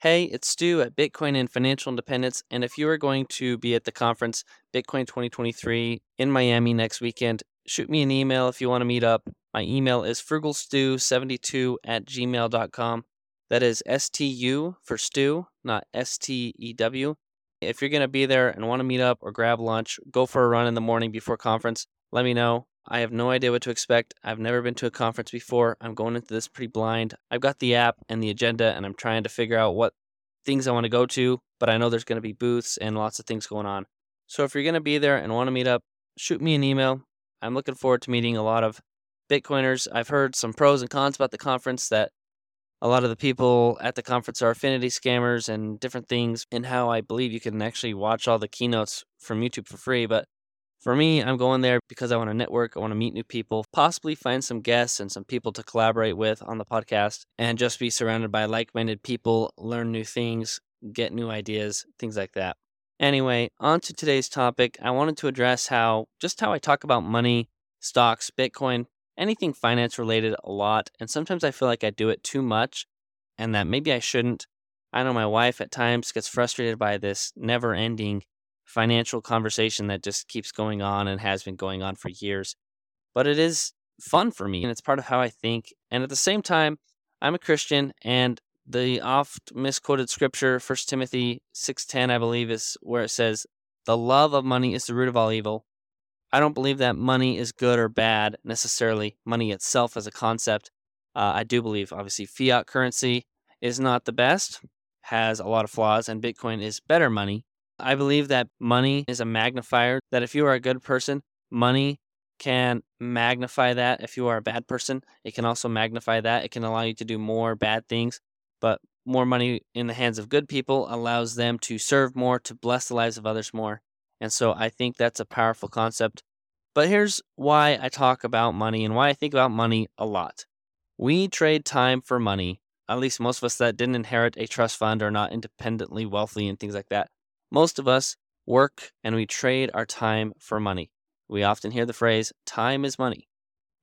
Hey, it's Stu at Bitcoin and Financial Independence. And if you are going to be at the conference, Bitcoin 2023 in Miami next weekend, shoot me an email if you want to meet up. My email is frugalstu72 at gmail.com. That is S T U for Stu, not S T E W. If you're going to be there and want to meet up or grab lunch, go for a run in the morning before conference. Let me know. I have no idea what to expect. I've never been to a conference before. I'm going into this pretty blind. I've got the app and the agenda, and I'm trying to figure out what things I want to go to, but I know there's going to be booths and lots of things going on. So if you're going to be there and want to meet up, shoot me an email. I'm looking forward to meeting a lot of Bitcoiners. I've heard some pros and cons about the conference that a lot of the people at the conference are affinity scammers and different things, and how I believe you can actually watch all the keynotes from YouTube for free. But for me, I'm going there because I want to network, I want to meet new people, possibly find some guests and some people to collaborate with on the podcast, and just be surrounded by like minded people, learn new things, get new ideas, things like that. Anyway, on to today's topic. I wanted to address how just how I talk about money, stocks, Bitcoin, anything finance related a lot. And sometimes I feel like I do it too much and that maybe I shouldn't. I know my wife at times gets frustrated by this never ending financial conversation that just keeps going on and has been going on for years. But it is fun for me and it's part of how I think. And at the same time, I'm a Christian and the oft misquoted scripture 1 Timothy 6:10 I believe is where it says the love of money is the root of all evil. I don't believe that money is good or bad necessarily, money itself as a concept. Uh, I do believe obviously fiat currency is not the best, has a lot of flaws and Bitcoin is better money I believe that money is a magnifier, that if you are a good person, money can magnify that. If you are a bad person, it can also magnify that. It can allow you to do more bad things, but more money in the hands of good people allows them to serve more, to bless the lives of others more. And so I think that's a powerful concept. But here's why I talk about money and why I think about money a lot. We trade time for money. At least most of us that didn't inherit a trust fund are not independently wealthy and things like that. Most of us work and we trade our time for money. We often hear the phrase, time is money.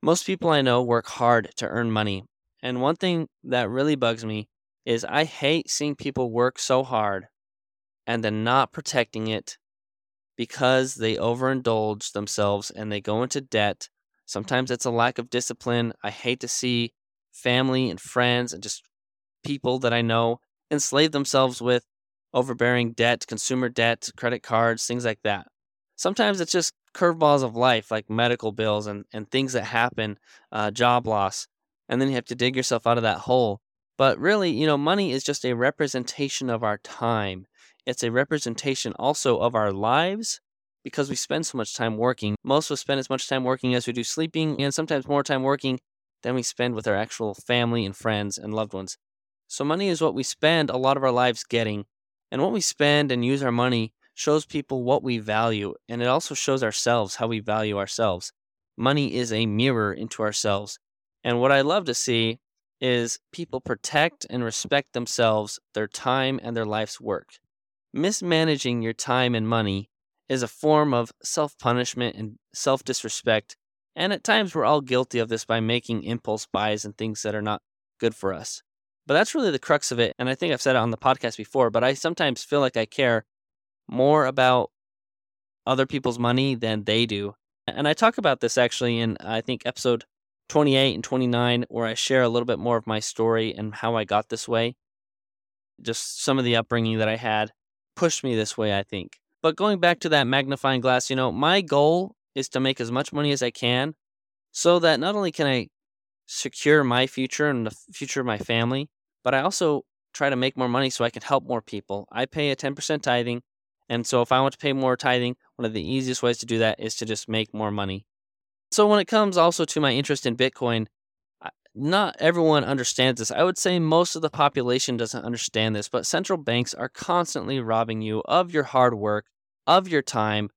Most people I know work hard to earn money. And one thing that really bugs me is I hate seeing people work so hard and then not protecting it because they overindulge themselves and they go into debt. Sometimes it's a lack of discipline. I hate to see family and friends and just people that I know enslave themselves with overbearing debt, consumer debt, credit cards, things like that. Sometimes it's just curveballs of life, like medical bills and, and things that happen, uh, job loss, and then you have to dig yourself out of that hole. But really, you know, money is just a representation of our time. It's a representation also of our lives because we spend so much time working. Most of us spend as much time working as we do sleeping, and sometimes more time working than we spend with our actual family and friends and loved ones. So, money is what we spend a lot of our lives getting. And what we spend and use our money shows people what we value, and it also shows ourselves how we value ourselves. Money is a mirror into ourselves. And what I love to see is people protect and respect themselves, their time, and their life's work. Mismanaging your time and money is a form of self punishment and self disrespect. And at times, we're all guilty of this by making impulse buys and things that are not good for us. But that's really the crux of it. And I think I've said it on the podcast before, but I sometimes feel like I care more about other people's money than they do. And I talk about this actually in, I think, episode 28 and 29, where I share a little bit more of my story and how I got this way. Just some of the upbringing that I had pushed me this way, I think. But going back to that magnifying glass, you know, my goal is to make as much money as I can so that not only can I secure my future and the future of my family, but I also try to make more money so I can help more people. I pay a 10% tithing. And so if I want to pay more tithing, one of the easiest ways to do that is to just make more money. So when it comes also to my interest in Bitcoin, not everyone understands this. I would say most of the population doesn't understand this, but central banks are constantly robbing you of your hard work, of your time,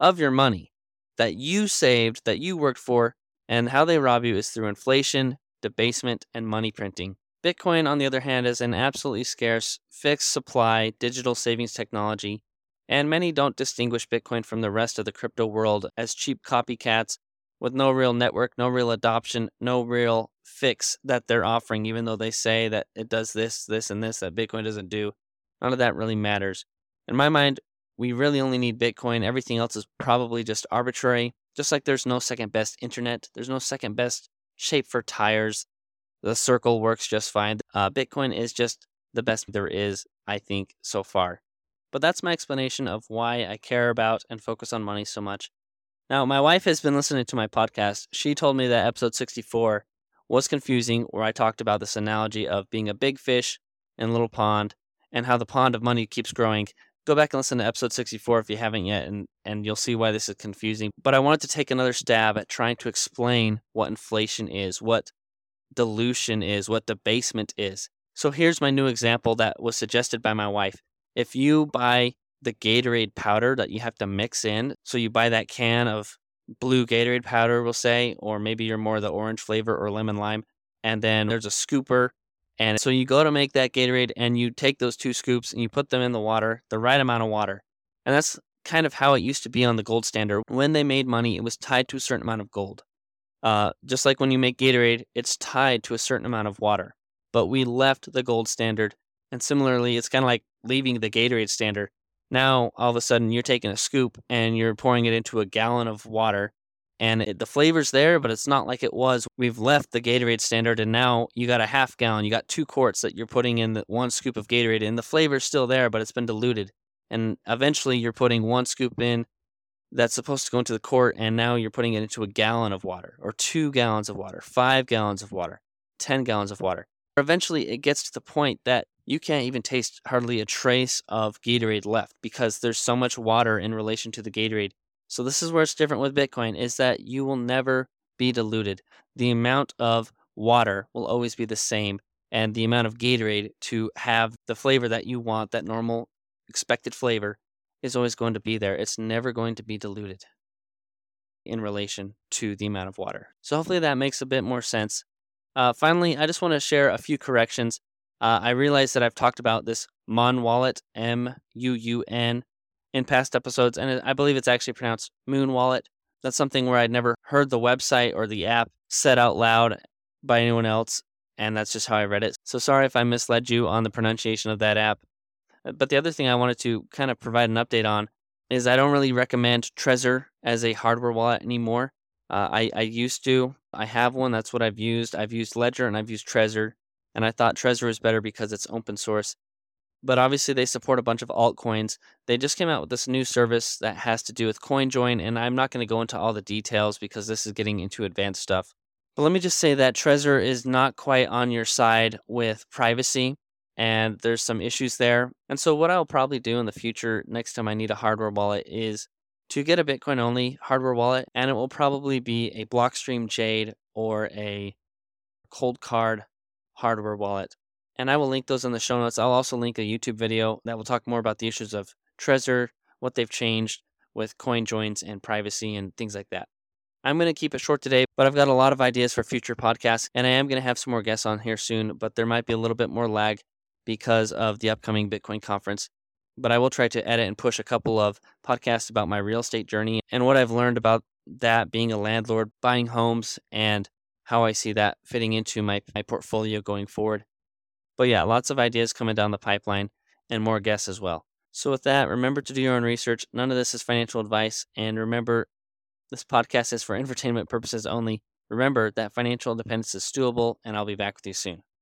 of your money that you saved, that you worked for, and how they rob you is through inflation, debasement, and money printing. Bitcoin, on the other hand, is an absolutely scarce, fixed supply digital savings technology, and many don't distinguish Bitcoin from the rest of the crypto world as cheap copycats with no real network, no real adoption, no real fix that they're offering, even though they say that it does this, this, and this that Bitcoin doesn't do. None of that really matters. In my mind, we really only need Bitcoin. Everything else is probably just arbitrary. Just like there's no second best internet, there's no second best shape for tires. The circle works just fine. Uh, Bitcoin is just the best there is, I think, so far. But that's my explanation of why I care about and focus on money so much. Now, my wife has been listening to my podcast. She told me that episode 64 was confusing, where I talked about this analogy of being a big fish in a little pond and how the pond of money keeps growing. Go back and listen to episode 64 if you haven't yet, and, and you'll see why this is confusing. But I wanted to take another stab at trying to explain what inflation is, what dilution is, what debasement is. So here's my new example that was suggested by my wife. If you buy the Gatorade powder that you have to mix in, so you buy that can of blue Gatorade powder, we'll say, or maybe you're more the orange flavor or lemon lime, and then there's a scooper. And so you go to make that Gatorade and you take those two scoops and you put them in the water, the right amount of water. And that's kind of how it used to be on the gold standard. When they made money, it was tied to a certain amount of gold. Uh, just like when you make Gatorade, it's tied to a certain amount of water but we left the gold standard. And similarly, it's kind of like leaving the Gatorade standard. Now, all of a sudden, you're taking a scoop and you're pouring it into a gallon of water, and it, the flavor's there, but it's not like it was. We've left the Gatorade standard, and now you got a half gallon. You got two quarts that you're putting in the one scoop of Gatorade, and the flavor's still there, but it's been diluted. And eventually, you're putting one scoop in that's supposed to go into the quart, and now you're putting it into a gallon of water, or two gallons of water, five gallons of water, 10 gallons of water. Eventually, it gets to the point that you can't even taste hardly a trace of Gatorade left because there's so much water in relation to the Gatorade. So this is where it's different with Bitcoin is that you will never be diluted. The amount of water will always be the same and the amount of Gatorade to have the flavor that you want, that normal expected flavor is always going to be there. It's never going to be diluted in relation to the amount of water. So hopefully that makes a bit more sense. Uh, finally, I just want to share a few corrections. Uh, I realize that I've talked about this Muun Wallet, M U U N, in past episodes, and I believe it's actually pronounced Moon Wallet. That's something where I'd never heard the website or the app said out loud by anyone else, and that's just how I read it. So sorry if I misled you on the pronunciation of that app. Uh, but the other thing I wanted to kind of provide an update on is I don't really recommend Trezor as a hardware wallet anymore. Uh, I, I used to. I have one. That's what I've used. I've used Ledger and I've used Trezor. And I thought Trezor was better because it's open source. But obviously, they support a bunch of altcoins. They just came out with this new service that has to do with CoinJoin. And I'm not going to go into all the details because this is getting into advanced stuff. But let me just say that Trezor is not quite on your side with privacy. And there's some issues there. And so, what I'll probably do in the future, next time I need a hardware wallet, is to get a Bitcoin only hardware wallet, and it will probably be a Blockstream Jade or a Coldcard hardware wallet. And I will link those in the show notes. I'll also link a YouTube video that will talk more about the issues of Trezor, what they've changed with coin joins and privacy and things like that. I'm going to keep it short today, but I've got a lot of ideas for future podcasts, and I am going to have some more guests on here soon, but there might be a little bit more lag because of the upcoming Bitcoin conference but I will try to edit and push a couple of podcasts about my real estate journey and what I've learned about that being a landlord, buying homes, and how I see that fitting into my, my portfolio going forward. But yeah, lots of ideas coming down the pipeline and more guests as well. So, with that, remember to do your own research. None of this is financial advice. And remember, this podcast is for entertainment purposes only. Remember that financial independence is doable, and I'll be back with you soon.